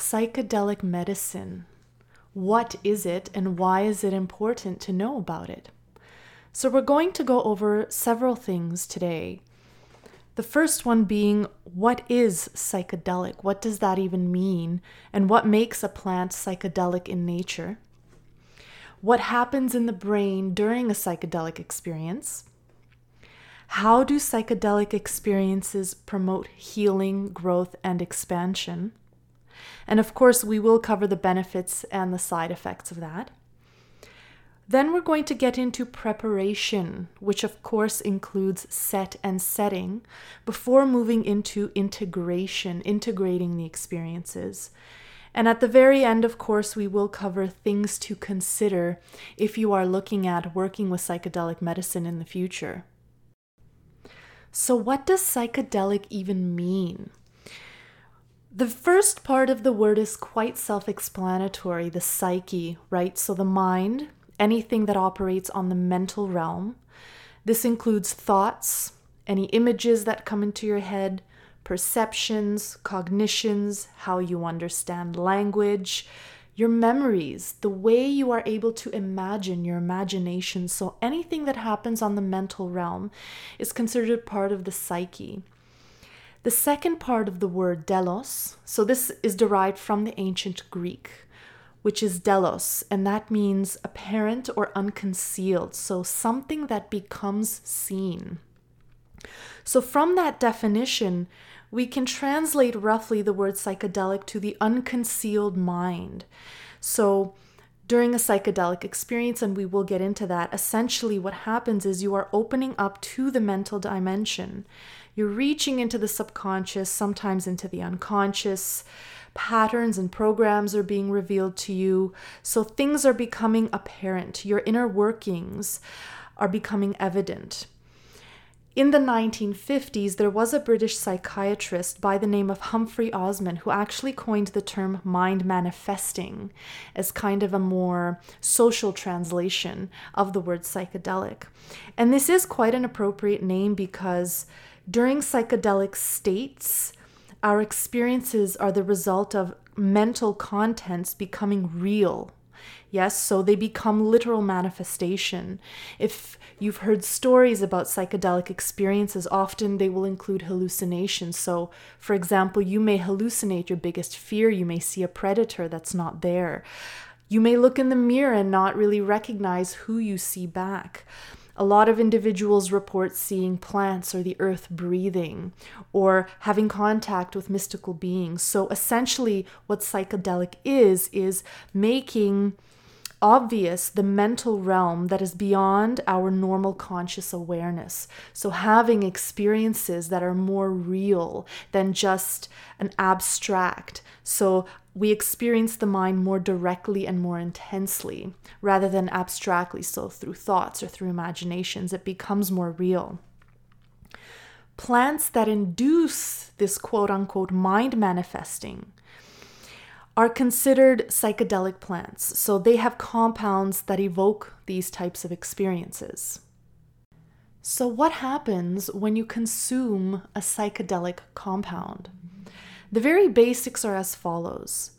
psychedelic medicine. What is it and why is it important to know about it? So, we're going to go over several things today. The first one being what is psychedelic? What does that even mean? And what makes a plant psychedelic in nature? What happens in the brain during a psychedelic experience? How do psychedelic experiences promote healing, growth, and expansion? And of course, we will cover the benefits and the side effects of that. Then we're going to get into preparation, which of course includes set and setting, before moving into integration, integrating the experiences. And at the very end, of course, we will cover things to consider if you are looking at working with psychedelic medicine in the future. So, what does psychedelic even mean? The first part of the word is quite self explanatory the psyche, right? So, the mind, anything that operates on the mental realm. This includes thoughts, any images that come into your head, perceptions, cognitions, how you understand language, your memories, the way you are able to imagine your imagination. So anything that happens on the mental realm is considered part of the psyche. The second part of the word delos, so this is derived from the ancient Greek, which is delos, and that means apparent or unconcealed, so something that becomes seen. So, from that definition, we can translate roughly the word psychedelic to the unconcealed mind. So, during a psychedelic experience, and we will get into that, essentially what happens is you are opening up to the mental dimension. You're reaching into the subconscious, sometimes into the unconscious. Patterns and programs are being revealed to you. So things are becoming apparent. Your inner workings are becoming evident. In the 1950s, there was a British psychiatrist by the name of Humphrey Osmond who actually coined the term mind manifesting as kind of a more social translation of the word psychedelic. And this is quite an appropriate name because during psychedelic states, our experiences are the result of mental contents becoming real Yes, so they become literal manifestation. If you've heard stories about psychedelic experiences, often they will include hallucinations. So, for example, you may hallucinate your biggest fear, you may see a predator that's not there. You may look in the mirror and not really recognize who you see back. A lot of individuals report seeing plants or the earth breathing or having contact with mystical beings. So essentially, what psychedelic is, is making obvious the mental realm that is beyond our normal conscious awareness. So, having experiences that are more real than just an abstract. So, we experience the mind more directly and more intensely rather than abstractly. So, through thoughts or through imaginations, it becomes more real. Plants that induce this quote unquote mind manifesting are considered psychedelic plants, so they have compounds that evoke these types of experiences. So, what happens when you consume a psychedelic compound? The very basics are as follows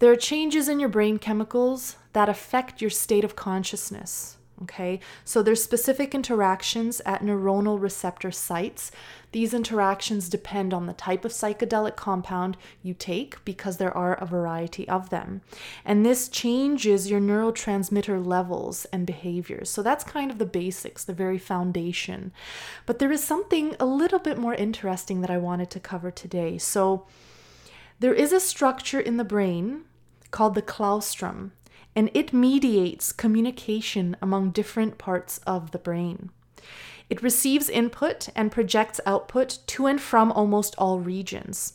there are changes in your brain chemicals that affect your state of consciousness. Okay, so there's specific interactions at neuronal receptor sites. These interactions depend on the type of psychedelic compound you take because there are a variety of them. And this changes your neurotransmitter levels and behaviors. So that's kind of the basics, the very foundation. But there is something a little bit more interesting that I wanted to cover today. So there is a structure in the brain called the claustrum and it mediates communication among different parts of the brain. It receives input and projects output to and from almost all regions.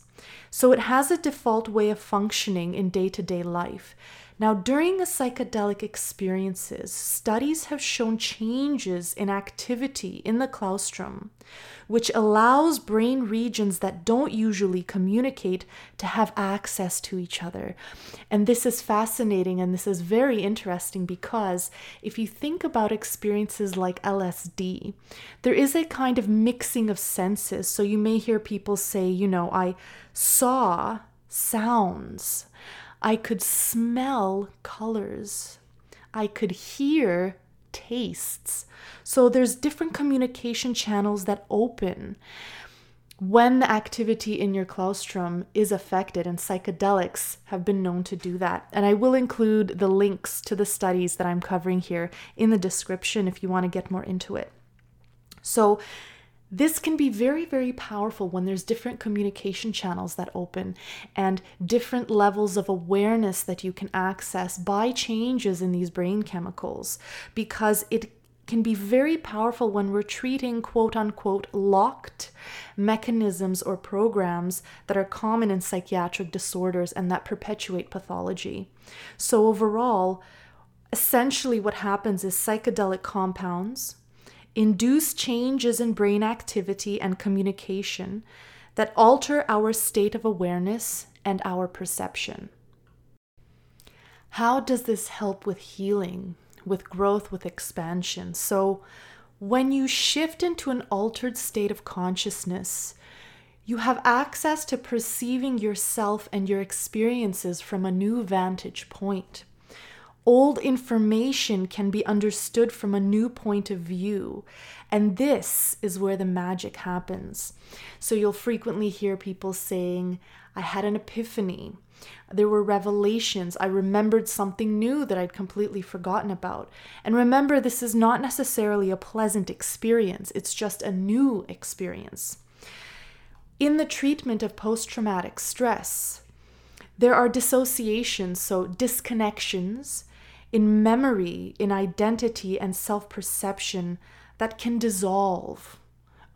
So it has a default way of functioning in day to day life. Now, during the psychedelic experiences, studies have shown changes in activity in the claustrum, which allows brain regions that don't usually communicate to have access to each other. And this is fascinating and this is very interesting because if you think about experiences like LSD, there is a kind of mixing of senses. So you may hear people say, you know, I saw sounds. I could smell colors. I could hear tastes. So there's different communication channels that open when the activity in your claustrum is affected, and psychedelics have been known to do that. And I will include the links to the studies that I'm covering here in the description if you want to get more into it. So, this can be very, very powerful when there's different communication channels that open and different levels of awareness that you can access by changes in these brain chemicals because it can be very powerful when we're treating quote unquote locked mechanisms or programs that are common in psychiatric disorders and that perpetuate pathology. So, overall, essentially what happens is psychedelic compounds induce changes in brain activity and communication that alter our state of awareness and our perception. How does this help with healing? with growth, with expansion. So, when you shift into an altered state of consciousness, you have access to perceiving yourself and your experiences from a new vantage point. Old information can be understood from a new point of view, and this is where the magic happens. So, you'll frequently hear people saying, I had an epiphany. There were revelations. I remembered something new that I'd completely forgotten about. And remember, this is not necessarily a pleasant experience, it's just a new experience. In the treatment of post traumatic stress, there are dissociations, so disconnections in memory, in identity, and self perception that can dissolve,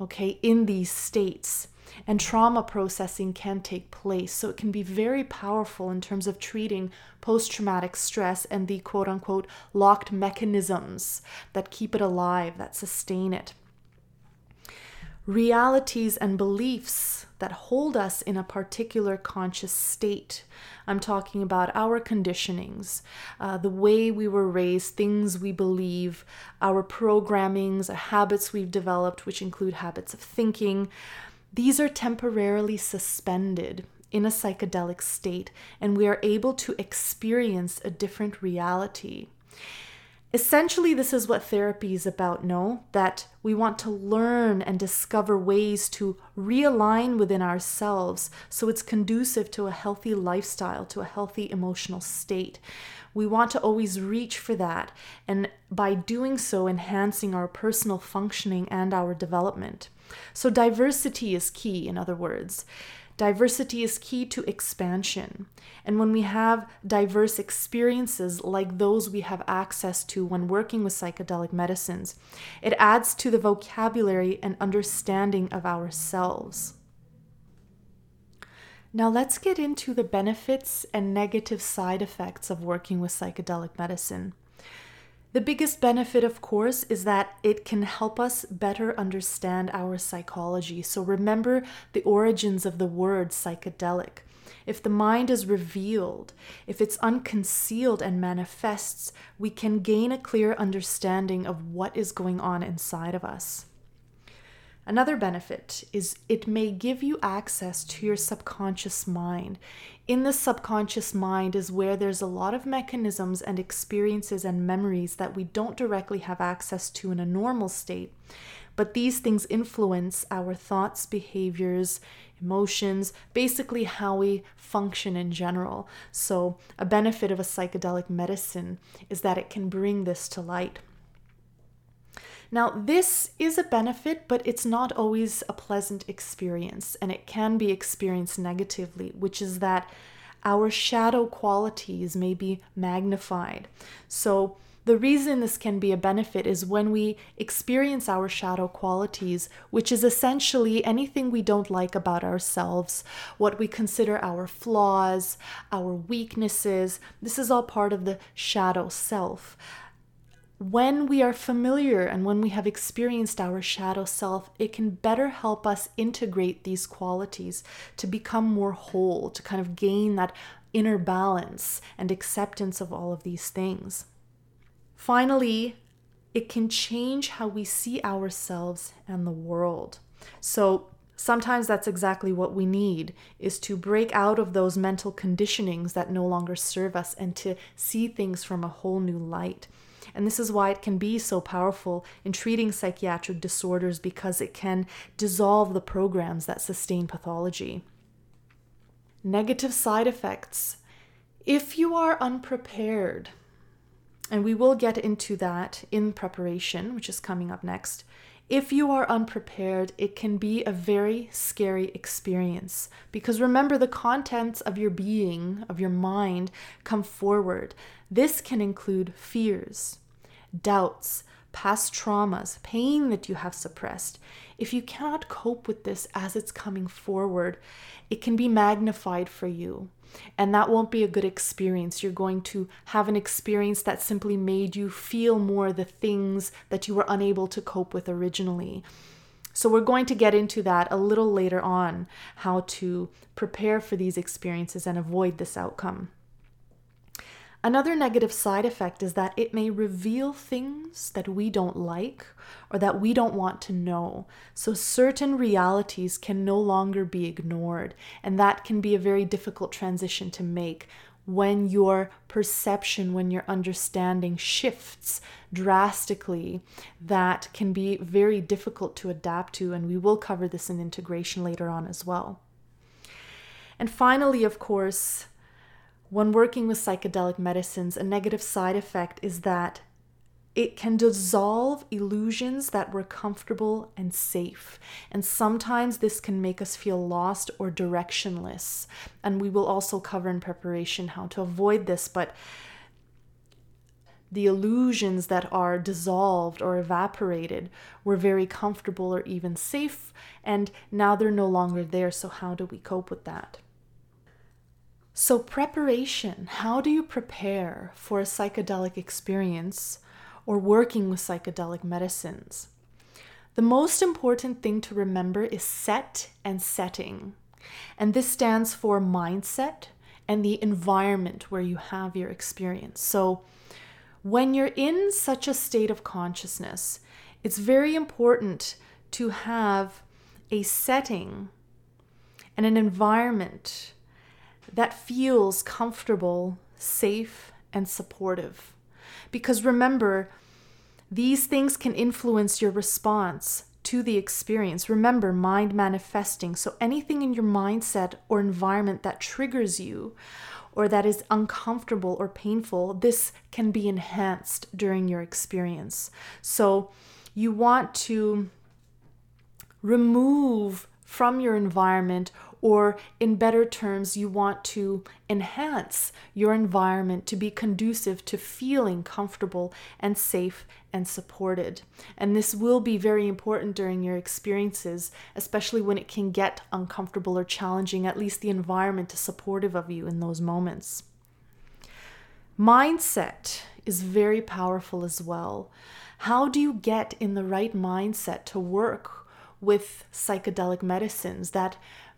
okay, in these states and trauma processing can take place. So it can be very powerful in terms of treating post traumatic stress and the quote unquote locked mechanisms that keep it alive, that sustain it. Realities and beliefs that hold us in a particular conscious state. I'm talking about our conditionings, uh, the way we were raised, things we believe, our programmings, habits we've developed, which include habits of thinking, these are temporarily suspended in a psychedelic state, and we are able to experience a different reality. Essentially, this is what therapy is about, no? That we want to learn and discover ways to realign within ourselves so it's conducive to a healthy lifestyle, to a healthy emotional state. We want to always reach for that, and by doing so, enhancing our personal functioning and our development. So, diversity is key, in other words. Diversity is key to expansion. And when we have diverse experiences like those we have access to when working with psychedelic medicines, it adds to the vocabulary and understanding of ourselves. Now, let's get into the benefits and negative side effects of working with psychedelic medicine. The biggest benefit, of course, is that it can help us better understand our psychology. So remember the origins of the word psychedelic. If the mind is revealed, if it's unconcealed and manifests, we can gain a clear understanding of what is going on inside of us. Another benefit is it may give you access to your subconscious mind. In the subconscious mind is where there's a lot of mechanisms and experiences and memories that we don't directly have access to in a normal state. But these things influence our thoughts, behaviors, emotions, basically how we function in general. So, a benefit of a psychedelic medicine is that it can bring this to light. Now, this is a benefit, but it's not always a pleasant experience, and it can be experienced negatively, which is that our shadow qualities may be magnified. So, the reason this can be a benefit is when we experience our shadow qualities, which is essentially anything we don't like about ourselves, what we consider our flaws, our weaknesses. This is all part of the shadow self when we are familiar and when we have experienced our shadow self, it can better help us integrate these qualities to become more whole, to kind of gain that inner balance and acceptance of all of these things. Finally, it can change how we see ourselves and the world. So, Sometimes that's exactly what we need is to break out of those mental conditionings that no longer serve us and to see things from a whole new light. And this is why it can be so powerful in treating psychiatric disorders because it can dissolve the programs that sustain pathology. Negative side effects. If you are unprepared, and we will get into that in preparation, which is coming up next if you are unprepared, it can be a very scary experience because remember, the contents of your being, of your mind, come forward. This can include fears, doubts, past traumas, pain that you have suppressed. If you cannot cope with this as it's coming forward, it can be magnified for you. And that won't be a good experience. You're going to have an experience that simply made you feel more the things that you were unable to cope with originally. So, we're going to get into that a little later on how to prepare for these experiences and avoid this outcome. Another negative side effect is that it may reveal things that we don't like or that we don't want to know. So, certain realities can no longer be ignored, and that can be a very difficult transition to make when your perception, when your understanding shifts drastically, that can be very difficult to adapt to. And we will cover this in integration later on as well. And finally, of course, when working with psychedelic medicines, a negative side effect is that it can dissolve illusions that were comfortable and safe. And sometimes this can make us feel lost or directionless. And we will also cover in preparation how to avoid this. But the illusions that are dissolved or evaporated were very comfortable or even safe. And now they're no longer there. So, how do we cope with that? So, preparation how do you prepare for a psychedelic experience or working with psychedelic medicines? The most important thing to remember is set and setting. And this stands for mindset and the environment where you have your experience. So, when you're in such a state of consciousness, it's very important to have a setting and an environment that feels comfortable, safe, and supportive. Because remember, these things can influence your response to the experience. Remember, mind manifesting. So anything in your mindset or environment that triggers you or that is uncomfortable or painful, this can be enhanced during your experience. So you want to remove from your environment or in better terms, you want to enhance your environment to be conducive to feeling comfortable and safe and supported. And this will be very important during your experiences, especially when it can get uncomfortable or challenging. At least the environment is supportive of you in those moments. Mindset is very powerful as well. How do you get in the right mindset to work with psychedelic medicines that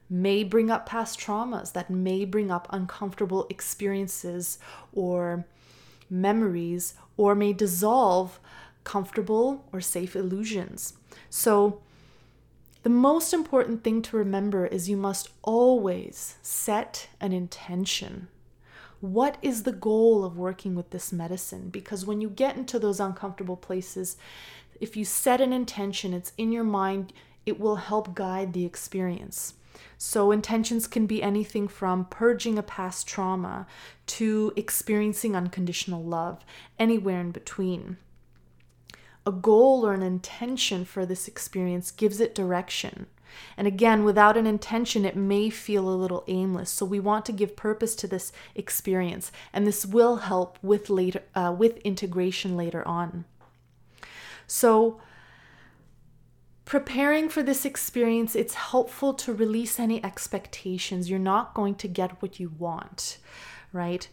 may bring up past traumas, that may bring up uncomfortable experiences or memories, or may dissolve comfortable or safe illusions. So, the most important thing to remember is you must always set an intention. What is the goal of working with this medicine? Because when you get into those uncomfortable places, if you set an intention, it's in your mind, it will help guide the experience. So, intentions can be anything from purging a past trauma to experiencing unconditional love, anywhere in between. A goal or an intention for this experience gives it direction. And again, without an intention, it may feel a little aimless. So we want to give purpose to this experience, and this will help with later uh, with integration later on. So preparing for this experience, it's helpful to release any expectations. You're not going to get what you want, right?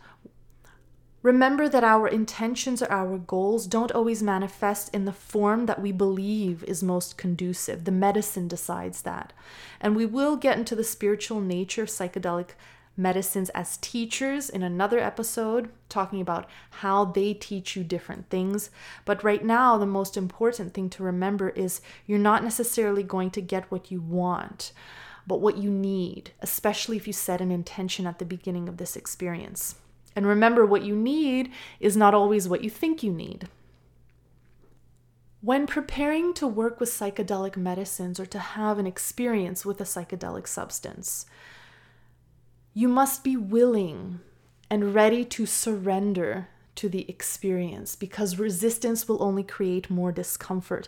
Remember that our intentions or our goals don't always manifest in the form that we believe is most conducive. The medicine decides that. And we will get into the spiritual nature of psychedelic medicines as teachers in another episode, talking about how they teach you different things. But right now, the most important thing to remember is you're not necessarily going to get what you want, but what you need, especially if you set an intention at the beginning of this experience. And remember, what you need is not always what you think you need. When preparing to work with psychedelic medicines or to have an experience with a psychedelic substance, you must be willing and ready to surrender to the experience because resistance will only create more discomfort.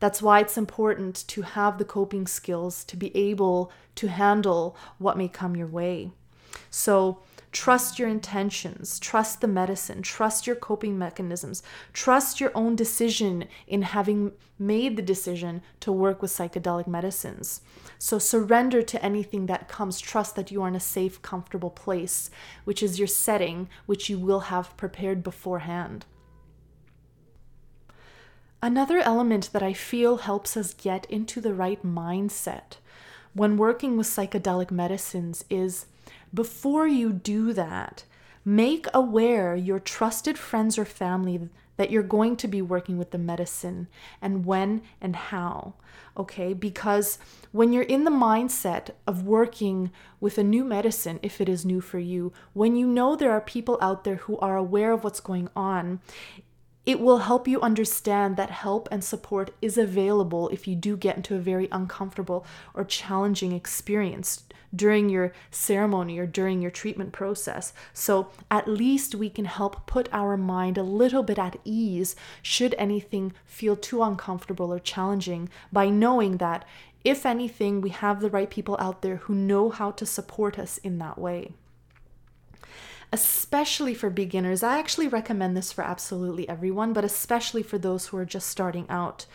That's why it's important to have the coping skills to be able to handle what may come your way. So, Trust your intentions, trust the medicine, trust your coping mechanisms, trust your own decision in having made the decision to work with psychedelic medicines. So surrender to anything that comes. Trust that you are in a safe, comfortable place, which is your setting, which you will have prepared beforehand. Another element that I feel helps us get into the right mindset when working with psychedelic medicines is before you do that, make aware your trusted friends or family that you're going to be working with the medicine and when and how. Okay, because when you're in the mindset of working with a new medicine, if it is new for you, when you know there are people out there who are aware of what's going on, it will help you understand that help and support is available if you do get into a very uncomfortable or challenging experience during your ceremony or during your treatment process. So at least we can help put our mind a little bit at ease should anything feel too uncomfortable or challenging by knowing that, if anything, we have the right people out there who know how to support us in that way especially for beginners. I actually recommend this for absolutely everyone, but especially for those who are just starting out.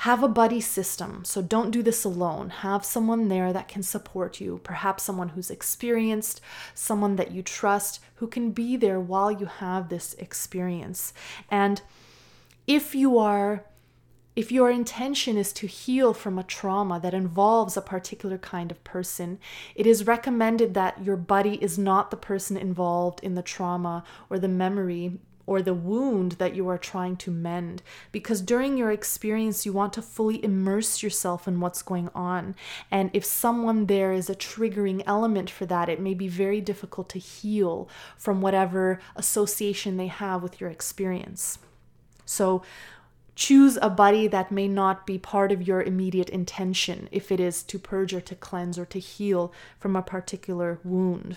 Have a buddy system. So don't do this alone. Have someone there that can support you, perhaps someone who's experienced, someone that you trust, who can be there while you have this experience. And if you are if your intention is to heal from a trauma that involves a particular kind of person, it is recommended that your buddy is not the person involved in the trauma or the memory or the wound that you are trying to mend. Because during your experience, you want to fully immerse yourself in what's going on. And if someone there is a triggering element for that, it may be very difficult to heal from whatever association they have with your experience. So, choose a buddy that may not be part of your immediate intention if it is to purge or to cleanse or to heal from a particular wound.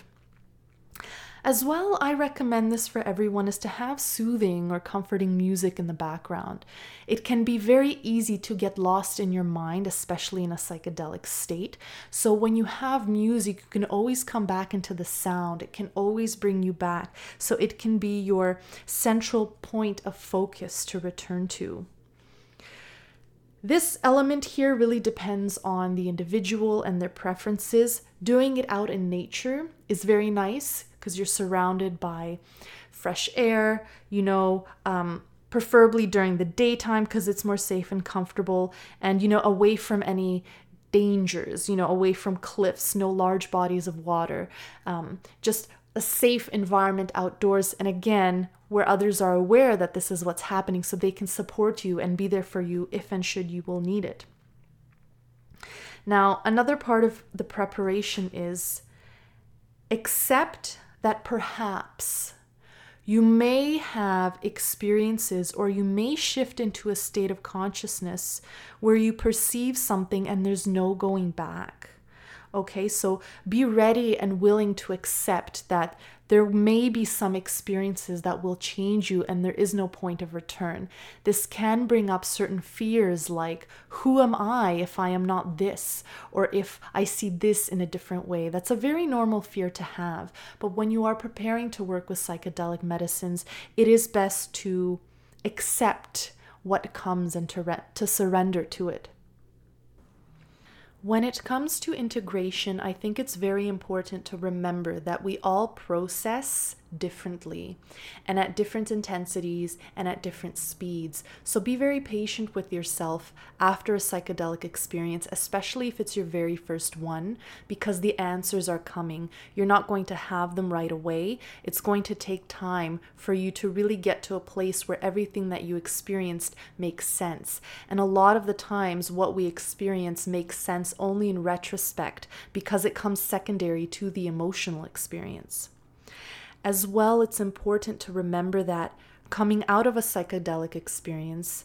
As well, I recommend this for everyone is to have soothing or comforting music in the background. It can be very easy to get lost in your mind, especially in a psychedelic state. So when you have music, you can always come back into the sound. It can always bring you back. So it can be your central point of focus to return to. This element here really depends on the individual and their preferences. Doing it out in nature is very nice because you're surrounded by fresh air, you know, um, preferably during the daytime because it's more safe and comfortable, and, you know, away from any dangers, you know, away from cliffs, no large bodies of water, um, just a safe environment outdoors. And again, where others are aware that this is what's happening so they can support you and be there for you if and should you will need it. Now, another part of the preparation is accept that perhaps you may have experiences or you may shift into a state of consciousness where you perceive something and there's no going back. Okay, so be ready and willing to accept that there may be some experiences that will change you and there is no point of return. This can bring up certain fears like, who am I if I am not this? Or if I see this in a different way. That's a very normal fear to have. But when you are preparing to work with psychedelic medicines, it is best to accept what comes and to, re- to surrender to it. When it comes to integration, I think it's very important to remember that we all process differently and at different intensities and at different speeds. So be very patient with yourself after a psychedelic experience, especially if it's your very first one, because the answers are coming. You're not going to have them right away. It's going to take time for you to really get to a place where everything that you experienced makes sense. And a lot of the times, what we experience makes sense only in retrospect because it comes secondary to the emotional experience. As well, it's important to remember that coming out of a psychedelic experience,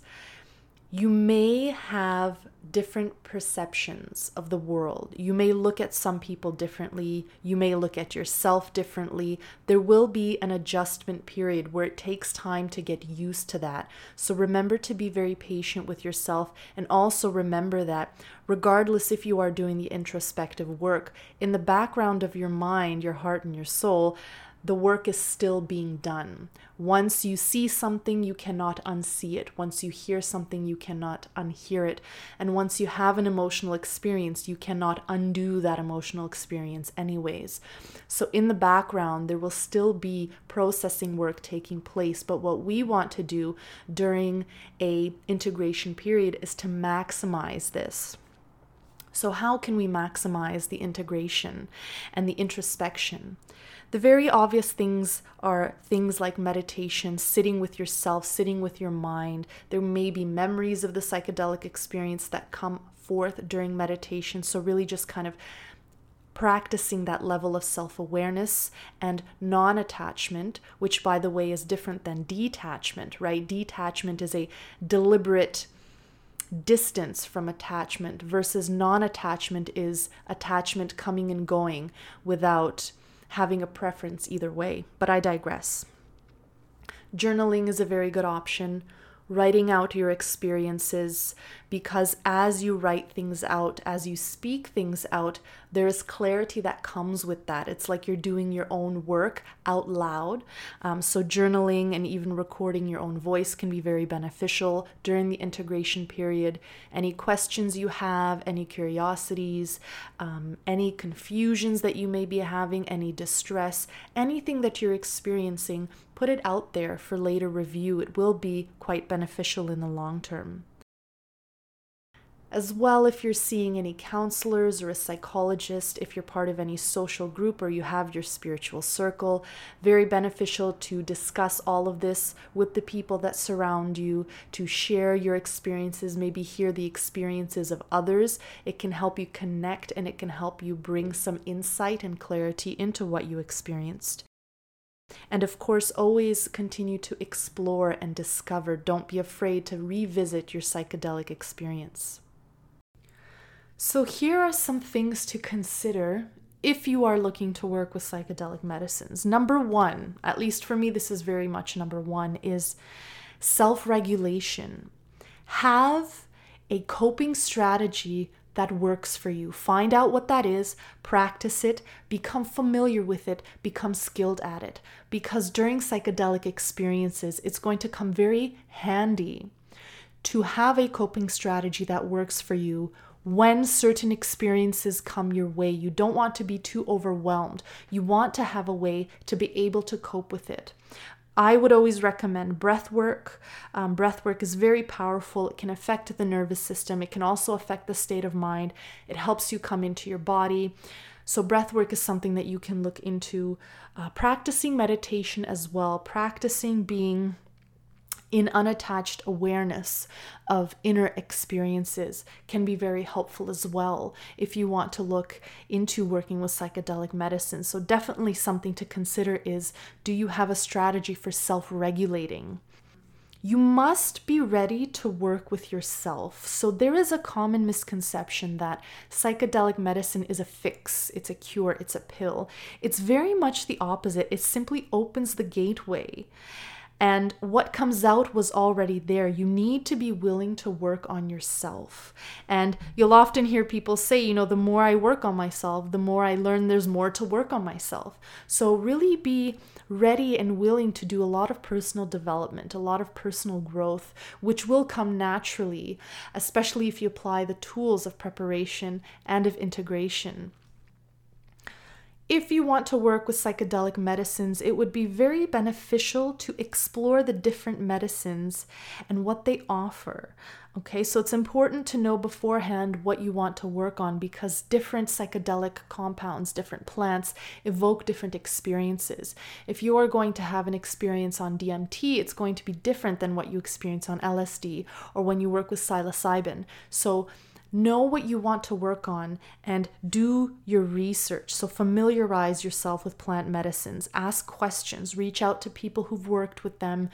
you may have different perceptions of the world. You may look at some people differently. You may look at yourself differently. There will be an adjustment period where it takes time to get used to that. So remember to be very patient with yourself and also remember that regardless if you are doing the introspective work, in the background of your mind, your heart, and your soul, the work is still being done. Once you see something, you cannot unsee it. Once you hear something, you cannot unhear it. And once you have an emotional experience, you cannot undo that emotional experience, anyways. So, in the background, there will still be processing work taking place. But what we want to do during a integration period is to maximize this. So, how can we maximize the integration and the introspection? The very obvious things are things like meditation, sitting with yourself, sitting with your mind. There may be memories of the psychedelic experience that come forth during meditation. So, really, just kind of practicing that level of self awareness and non attachment, which, by the way, is different than detachment, right? Detachment is a deliberate distance from attachment versus non attachment is attachment coming and going without having a preference either way. But I digress. Journaling is a very good option writing out your experiences because as you write things out, as you speak things out, there is clarity that comes with that. It's like you're doing your own work out loud. Um, so, journaling and even recording your own voice can be very beneficial during the integration period. Any questions you have, any curiosities, um, any confusions that you may be having, any distress, anything that you're experiencing, put it out there for later review. It will be quite beneficial in the long term. As well, if you're seeing any counselors or a psychologist, if you're part of any social group or you have your spiritual circle, very beneficial to discuss all of this with the people that surround you, to share your experiences, maybe hear the experiences of others. It can help you connect and it can help you bring some insight and clarity into what you experienced. And of course, always continue to explore and discover. Don't be afraid to revisit your psychedelic experience. So, here are some things to consider if you are looking to work with psychedelic medicines. Number one, at least for me, this is very much number one, is self regulation. Have a coping strategy that works for you. Find out what that is, practice it, become familiar with it, become skilled at it. Because during psychedelic experiences, it's going to come very handy to have a coping strategy that works for you when certain experiences come your way. You don't want to be too overwhelmed. You want to have a way to be able to cope with it. I would always recommend breath work. Um, breath work is very powerful. It can affect the nervous system, it can also affect the state of mind. It helps you come into your body. So, breath work is something that you can look into. Uh, practicing meditation as well, practicing being in unattached awareness of inner experiences can be very helpful as well if you want to look into working with psychedelic medicine. So, definitely something to consider is do you have a strategy for self regulating? You must be ready to work with yourself. So, there is a common misconception that psychedelic medicine is a fix, it's a cure, it's a pill. It's very much the opposite. It simply opens the gateway. And what comes out was already there. You need to be willing to work on yourself. And you'll often hear people say, you know, the more I work on myself, the more I learn there's more to work on myself. So, really be ready and willing to do a lot of personal development, a lot of personal growth, which will come naturally, especially if you apply the tools of preparation and of integration if you want to work with psychedelic medicines, it would be very beneficial to explore the different medicines and what they offer. Okay, so it's important to know beforehand what you want to work on because different psychedelic compounds, different plants evoke different experiences. If you are going to have an experience on DMT, it's going to be different than what you experience on LSD or when you work with psilocybin. So know what you want to work on and do your research. So, familiarize yourself with plant medicines, ask questions, reach out to people who've worked with them,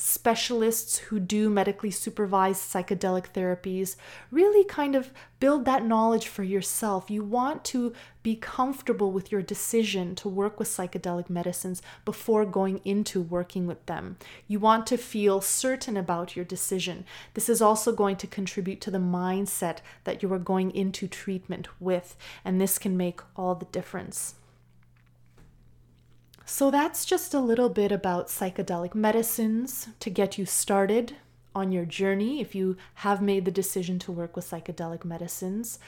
specialists who do medically supervised psychedelic therapies. Really kind of build that knowledge for yourself. You want to be comfortable with your decision to work with psychedelic medicines before going into working with them. You want to feel certain about your decision. This is also going to contribute to the mindset that you are going into treatment with, and this can make all the difference. So, that's just a little bit about psychedelic medicines to get you started on your journey if you have made the decision to work with psychedelic medicines.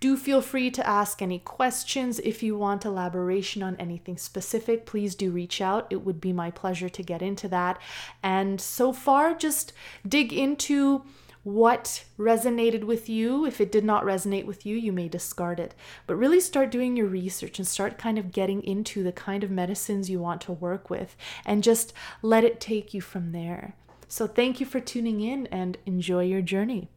Do feel free to ask any questions. If you want elaboration on anything specific, please do reach out. It would be my pleasure to get into that. And so far, just dig into what resonated with you. If it did not resonate with you, you may discard it. But really start doing your research and start kind of getting into the kind of medicines you want to work with and just let it take you from there. So, thank you for tuning in and enjoy your journey.